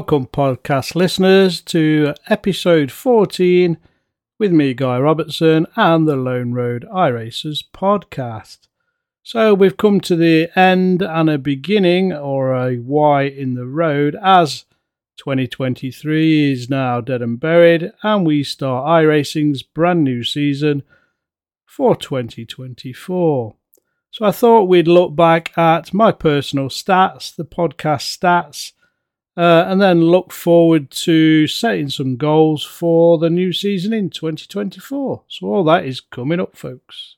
Welcome, podcast listeners, to episode 14 with me, Guy Robertson, and the Lone Road iRacers podcast. So, we've come to the end and a beginning, or a Y in the road, as 2023 is now dead and buried, and we start iRacing's brand new season for 2024. So, I thought we'd look back at my personal stats, the podcast stats uh, and then look forward to setting some goals for the new season in 2024. So, all that is coming up, folks.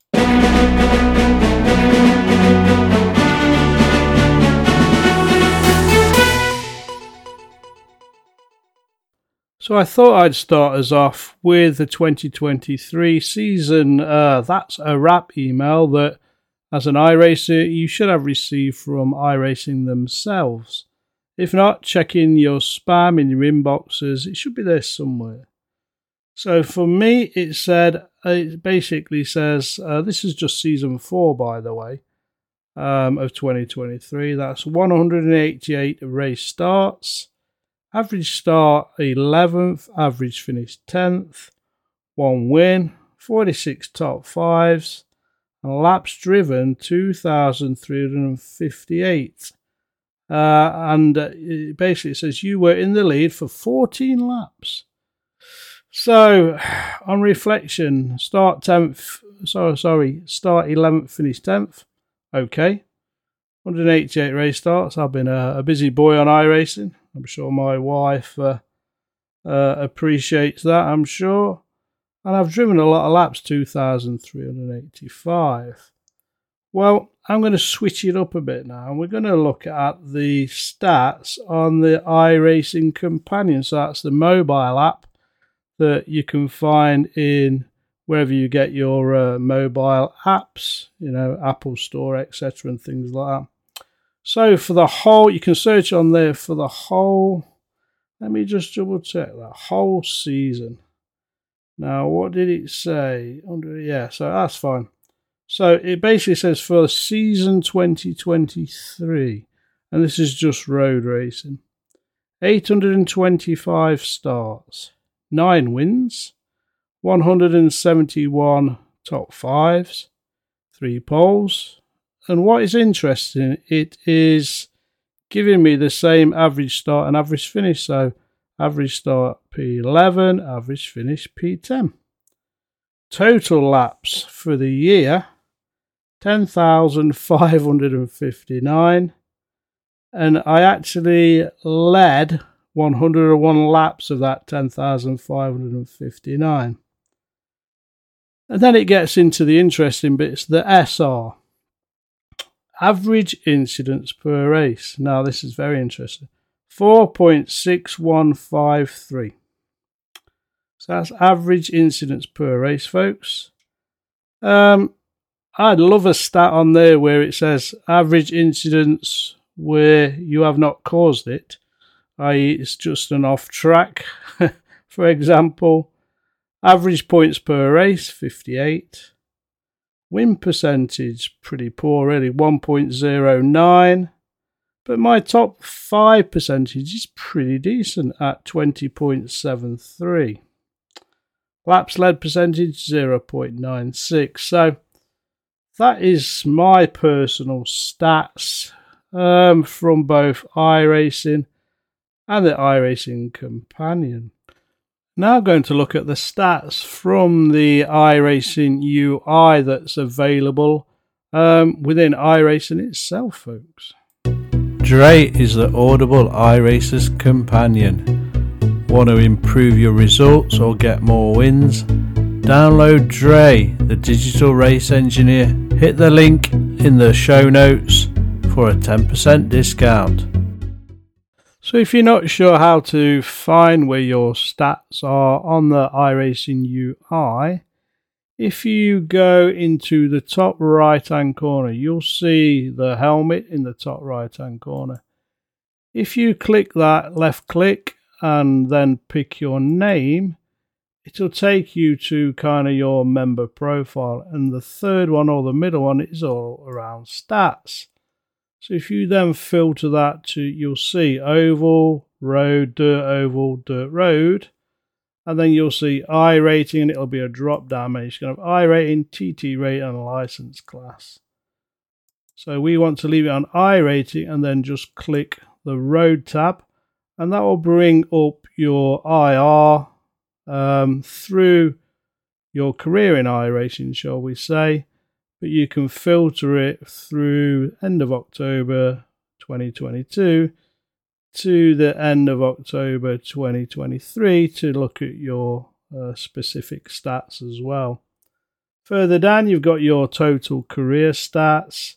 So I thought I'd start us off with the 2023 season. Uh, that's a wrap email that, as an iRacer, you should have received from iRacing themselves. If not, check in your spam in your inboxes. It should be there somewhere. So for me, it said it basically says uh, this is just season four, by the way, um, of 2023. That's 188 race starts. Average start 11th, average finish 10th, one win, 46 top fives, and laps driven 2,358. Uh, and uh, it basically says you were in the lead for 14 laps. So, on reflection, start 10th, sorry, sorry, start 11th, finish 10th. Okay. 188 race starts. I've been a, a busy boy on iRacing. I'm sure my wife uh, uh, appreciates that, I'm sure. And I've driven a lot of laps, 2,385. Well, I'm going to switch it up a bit now, and we're going to look at the stats on the iRacing Companion. So that's the mobile app that you can find in wherever you get your uh, mobile apps, you know, Apple Store, etc., and things like that. So for the whole, you can search on there for the whole. Let me just double check that whole season. Now, what did it say? Under yeah, so that's fine. So it basically says for season 2023, and this is just road racing 825 starts, 9 wins, 171 top fives, 3 poles. And what is interesting, it is giving me the same average start and average finish. So average start P11, average finish P10. Total laps for the year 10,559. And I actually led 101 laps of that 10,559. And then it gets into the interesting bits the SR. Average incidents per race. Now, this is very interesting 4.6153. So that's average incidents per race, folks. Um, I'd love a stat on there where it says average incidents where you have not caused it, i.e., it's just an off track. For example, average points per race 58. Win percentage pretty poor, really 1.09. But my top five percentage is pretty decent at 20.73. Laps led percentage 0.96. So that is my personal stats um, from both iRacing and the iRacing Companion. Now I'm going to look at the stats from the iRacing UI that's available um, within iRacing itself, folks. Dre is the Audible iRacer's companion. Want to improve your results or get more wins? Download Dre, the digital race engineer. Hit the link in the show notes for a 10% discount. So, if you're not sure how to find where your stats are on the iRacing UI, if you go into the top right hand corner, you'll see the helmet in the top right hand corner. If you click that left click and then pick your name, it'll take you to kind of your member profile. And the third one or the middle one is all around stats. So if you then filter that to, you'll see oval, road, dirt oval, dirt road. And then you'll see iRating and it'll be a drop down menu. You're going to have iRating, TT rate, and license class. So we want to leave it on iRating and then just click the road tab. And that will bring up your IR um, through your career in iRacing, shall we say. But you can filter it through end of October 2022 to the end of October 2023 to look at your uh, specific stats as well. Further down, you've got your total career stats,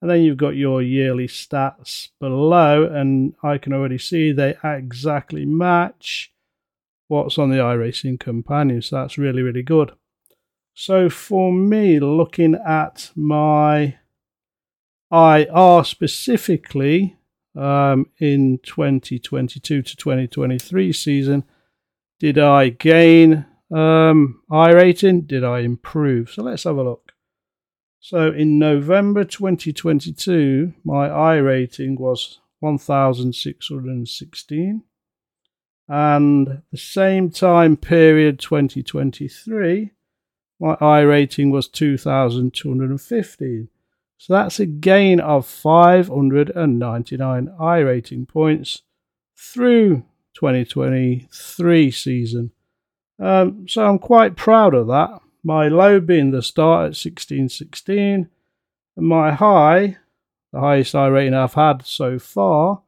and then you've got your yearly stats below, and I can already see they exactly match what's on the iRacing companion, so that's really, really good. So for me, looking at my IR specifically, um, in 2022 to 2023 season. Did I gain um, iRating? Did I improve? So let's have a look. So in November 2022, my iRating was 1,616. And the same time period 2023, my iRating was 2,215. So that's a gain of 599 iRating points through 2023 season. Um, so I'm quite proud of that. My low being the start at 1616, and my high, the highest iRating I've had so far,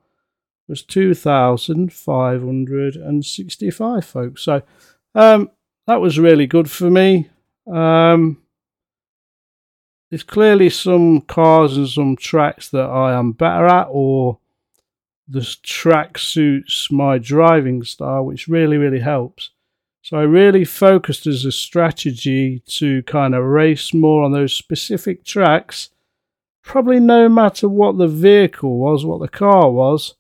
was 2,565, folks. So um, that was really good for me. Um, there's clearly some cars and some tracks that I am better at, or this track suits my driving style, which really, really helps. So I really focused as a strategy to kind of race more on those specific tracks, probably no matter what the vehicle was, what the car was,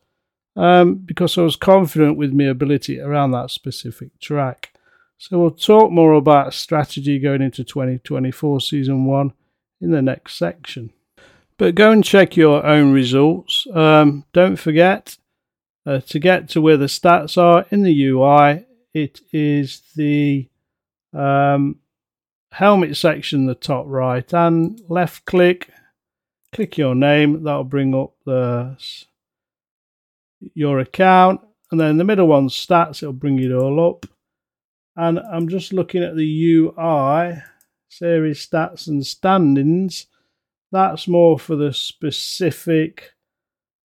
um, because I was confident with my ability around that specific track. So we'll talk more about strategy going into 2024 season one in the next section. But go and check your own results. Um, don't forget uh, to get to where the stats are in the UI, it is the um, helmet section, the top right, and left click, click your name. That'll bring up the your account, and then the middle one, stats. It'll bring it all up. And I'm just looking at the UI series stats and standings. That's more for the specific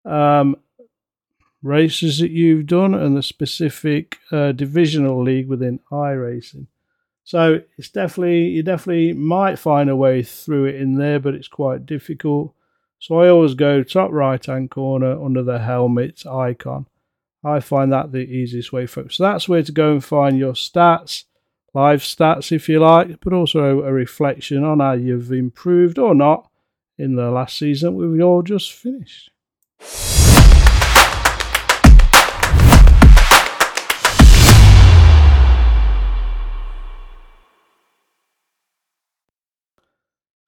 um, races that you've done and the specific uh, divisional league within iRacing. So it's definitely you definitely might find a way through it in there, but it's quite difficult. So I always go top right hand corner under the helmet icon. I find that the easiest way, folks. So that's where to go and find your stats live stats, if you like, but also a reflection on how you've improved or not in the last season we've all just finished.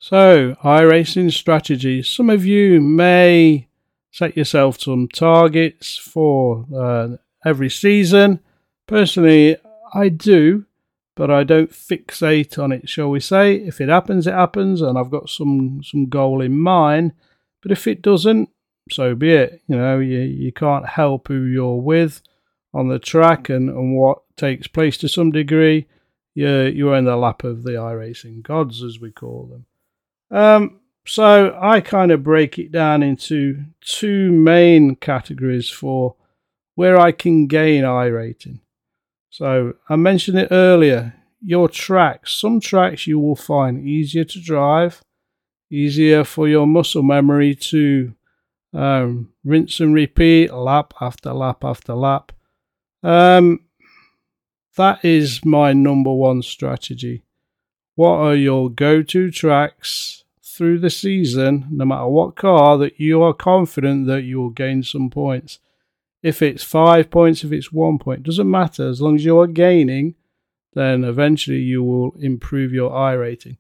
So, iRacing strategy. Some of you may set yourself some targets for uh, every season. Personally, I do but I don't fixate on it, shall we say. If it happens, it happens, and I've got some some goal in mind. But if it doesn't, so be it. You know, you, you can't help who you're with on the track and, and what takes place to some degree. You're, you're in the lap of the iRacing gods, as we call them. Um, so I kind of break it down into two main categories for where I can gain iRating. So I mentioned it earlier. Your tracks, some tracks you will find easier to drive, easier for your muscle memory to um, rinse and repeat lap after lap after lap. Um, that is my number one strategy. What are your go to tracks through the season, no matter what car, that you are confident that you will gain some points? if it's five points, if it's one point, doesn't matter. As long as you are gaining, then eventually you will improve your iRating.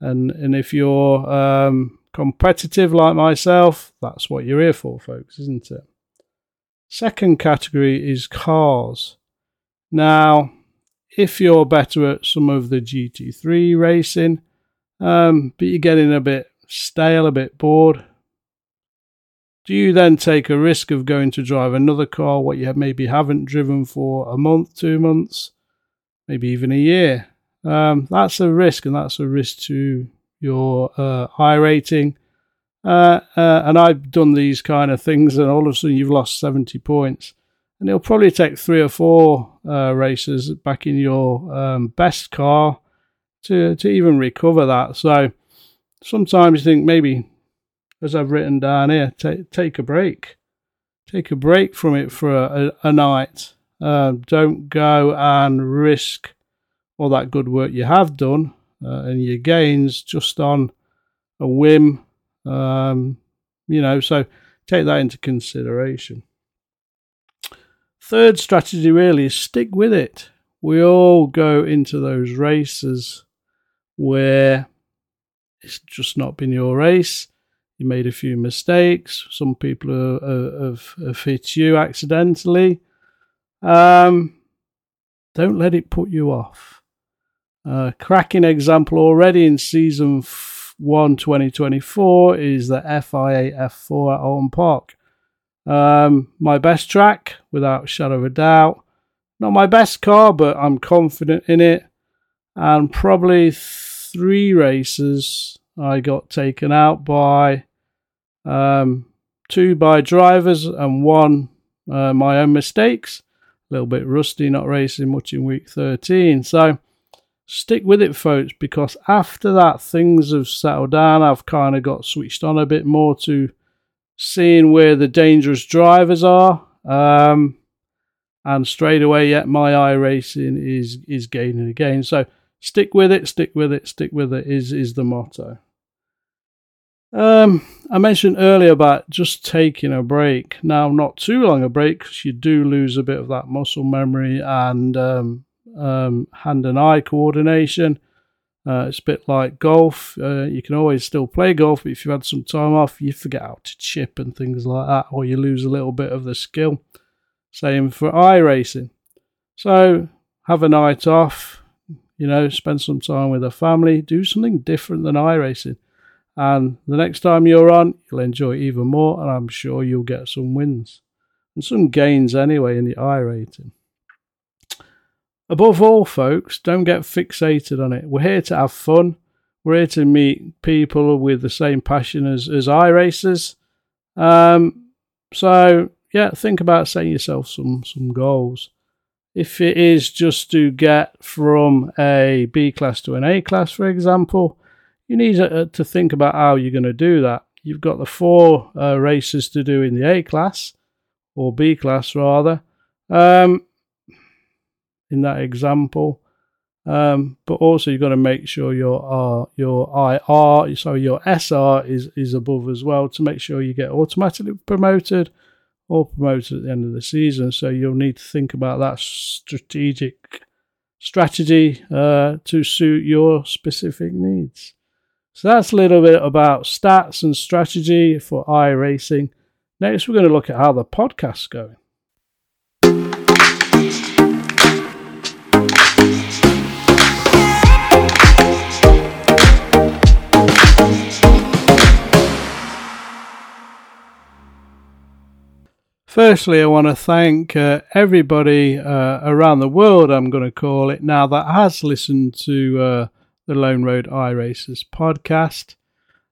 And and if you're um, competitive like myself, that's what you're here for, folks, isn't it? Second category is cars. Now, if you're better at some of the GT3 racing, um, but you're getting a bit stale, a bit bored, do you then take a risk of going to drive another car what you maybe haven't driven for a month, two months, maybe even a year? Um, that's a risk, and that's a risk to your uh, rating. Uh, uh, and I've done these kind of things, and all of a sudden you've lost 70 points. And it'll probably take three or four uh, races back in your um, best car to, to even recover that. So sometimes you think maybe, as I've written down here, take, take a break. Take a break from it for a, a, a night. Uh, don't go and risk all that good work you have done uh, and your gains just on a whim. Um, you know, so take that into consideration. Third strategy really is stick with it. We all go into those races where it's just not been your race. You made a few mistakes. Some people have, have hit you accidentally. Um, don't let it put you off. Uh, cracking example already in season 1 2024 is the FIA F4 at Oulton Park. Um, my best track, without shadow of a doubt. Not my best car, but I'm confident in it. And probably three races I got taken out by um, two by drivers and one uh, my own mistakes. A little bit rusty, not racing much in week 13. So stick with it, folks, because after that, things have settled down. I've kind of got switched on a bit more to seeing where the dangerous drivers are. Um, and straight away, yeah, my eye racing is is gaining again. So stick with it, stick with it, stick with it is is the motto. Um, I mentioned earlier about just taking a break. Now, not too long a break because you do lose a bit of that muscle memory and um, um, hand and eye coordination. Uh, it's a bit like golf. Uh, you can always still play golf, but if you've had some time off, you forget how to chip and things like that, or you lose a little bit of the skill. Same for iRacing. So have a night off, you know, spend some time with the family, do something different than iRacing. And the next time you're on, you'll enjoy even more, and I'm sure you'll get some wins and some gains anyway in the iRating. Above all, folks, don't get fixated on it. We're here to have fun. We're here to meet people with the same passion as, as iRacers. Um, so, yeah, think about setting yourself some, some goals. If it is just to get from a B class to an A class, for example, you need to, to think about how you're going to do that. You've got the four uh, races to do in the A class, or B class rather. Um, in that example. Um, but also you've got to make sure your R, your IR, sorry, your SR is is above as well to make sure you get automatically promoted or promoted at the end of the season. So you'll need to think about that strategic strategy uh, to suit your specific needs. So that's a little bit about stats and strategy for iRacing. Next, we're going to look at how the podcast's going. Firstly, I want to thank uh, everybody uh, around the world, I'm going to call it now, that has listened to uh, the Lone Road iRacers podcast.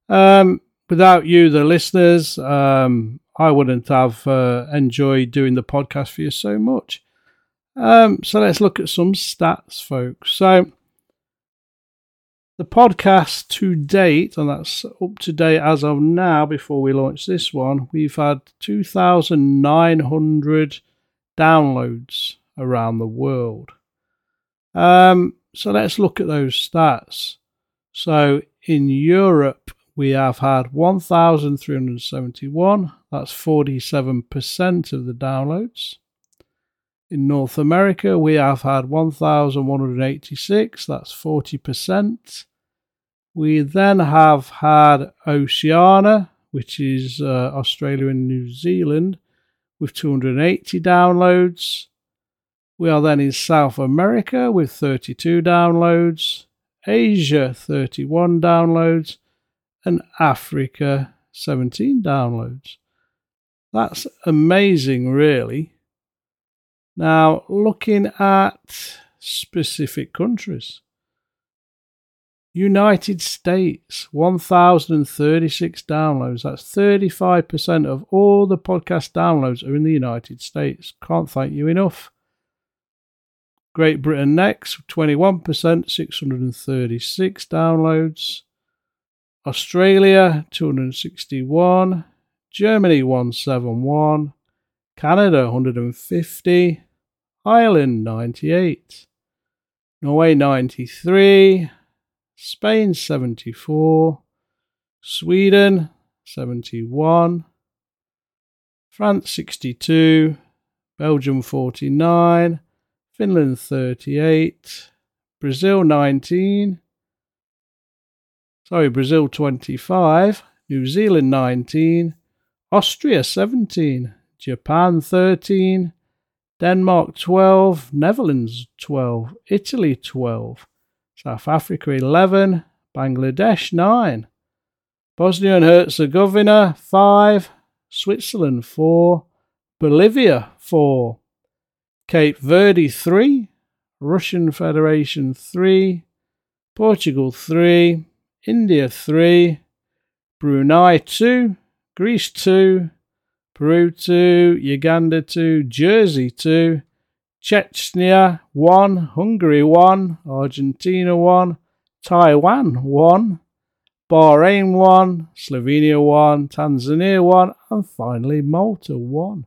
Um, without you, the listeners, um, I wouldn't have uh, enjoyed doing the podcast for you so much. Um, so let's look at some stats, folks. So, the podcast to date, and that's up to date as of now before we launch this one, we've had 2,900 downloads around the world. Um, so let's look at those stats. So in Europe, we have had 1,371, that's 47% of the downloads. In North America, we have had 1,186, that's 40%. We then have had Oceania, which is uh, Australia and New Zealand, with 280 downloads. We are then in South America with 32 downloads, Asia 31 downloads, and Africa 17 downloads. That's amazing, really. Now, looking at specific countries. United States, 1,036 downloads. That's 35% of all the podcast downloads are in the United States. Can't thank you enough. Great Britain next, 21%, 636 downloads. Australia, 261. Germany, 171. Canada, 150. Ireland, 98. Norway, 93. Spain 74, Sweden 71, France 62, Belgium 49, Finland 38, Brazil 19, sorry, Brazil 25, New Zealand 19, Austria 17, Japan 13, Denmark 12, Netherlands 12, Italy 12, South Africa 11, Bangladesh 9, Bosnia and Herzegovina 5, Switzerland 4, Bolivia 4, Cape Verde 3, Russian Federation 3, Portugal 3, India 3, Brunei 2, Greece 2, Peru 2, Uganda 2, Jersey 2, Czechia 1, Hungary 1, Argentina 1, Taiwan 1, Bahrain 1, Slovenia 1, Tanzania 1, and finally Malta 1.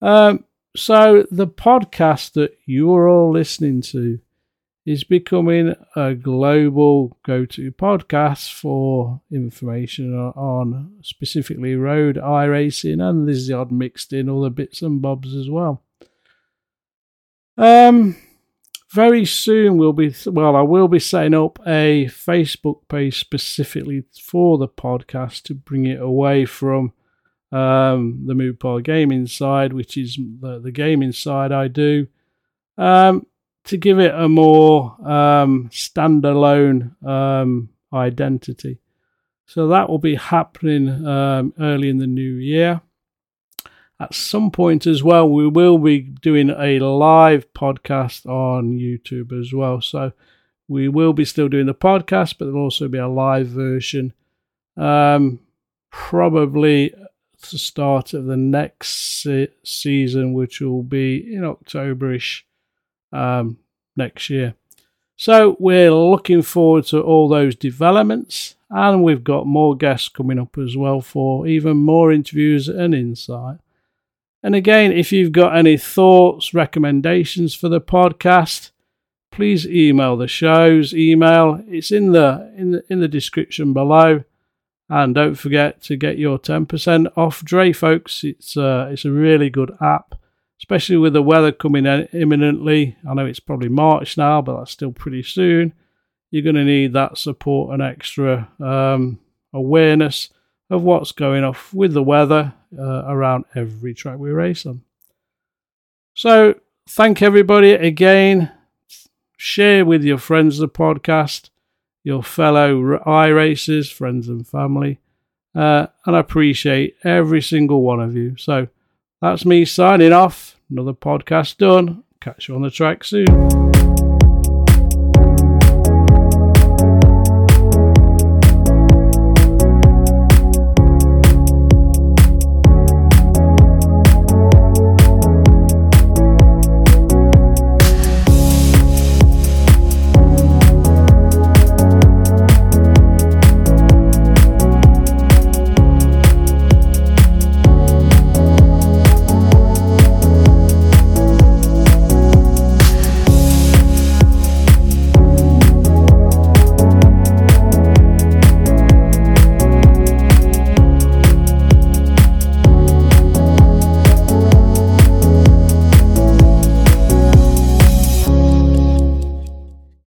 Um, so the podcast that you're all listening to is becoming a global go to podcast for information on specifically road iRacing, and there's the odd mixed in other bits and bobs as well. Um, very soon we'll be well. I will be setting up a Facebook page specifically for the podcast to bring it away from um, the Moodpile Gaming side, which is the, the gaming side I do, um, to give it a more um, standalone um, identity. So that will be happening um, early in the new year at some point as well, we will be doing a live podcast on YouTube as well. So we will be still doing the podcast, but there'll also be a live version. Um, probably the start of the next se- season, which will be in Octoberish um, next year. So we're looking forward to all those developments, and we've got more guests coming up as well for even more interviews and insight. And again, if you've got any thoughts, recommendations for the podcast, please email the show's email. It's in the in the in the description below. And don't forget to get your 10% off Dre, folks. It's uh, it's a really good app, especially with the weather coming in imminently. I know it's probably March now, but that's still pretty soon. You're going to need that support and extra um, awareness of what's going off with the weather uh, around every track we race on. So, thank everybody again. Share with your friends the podcast, your fellow iRacers, friends and family. Uh, and I appreciate every single one of you. So, that's me signing off. Another podcast done. Catch you on the track soon.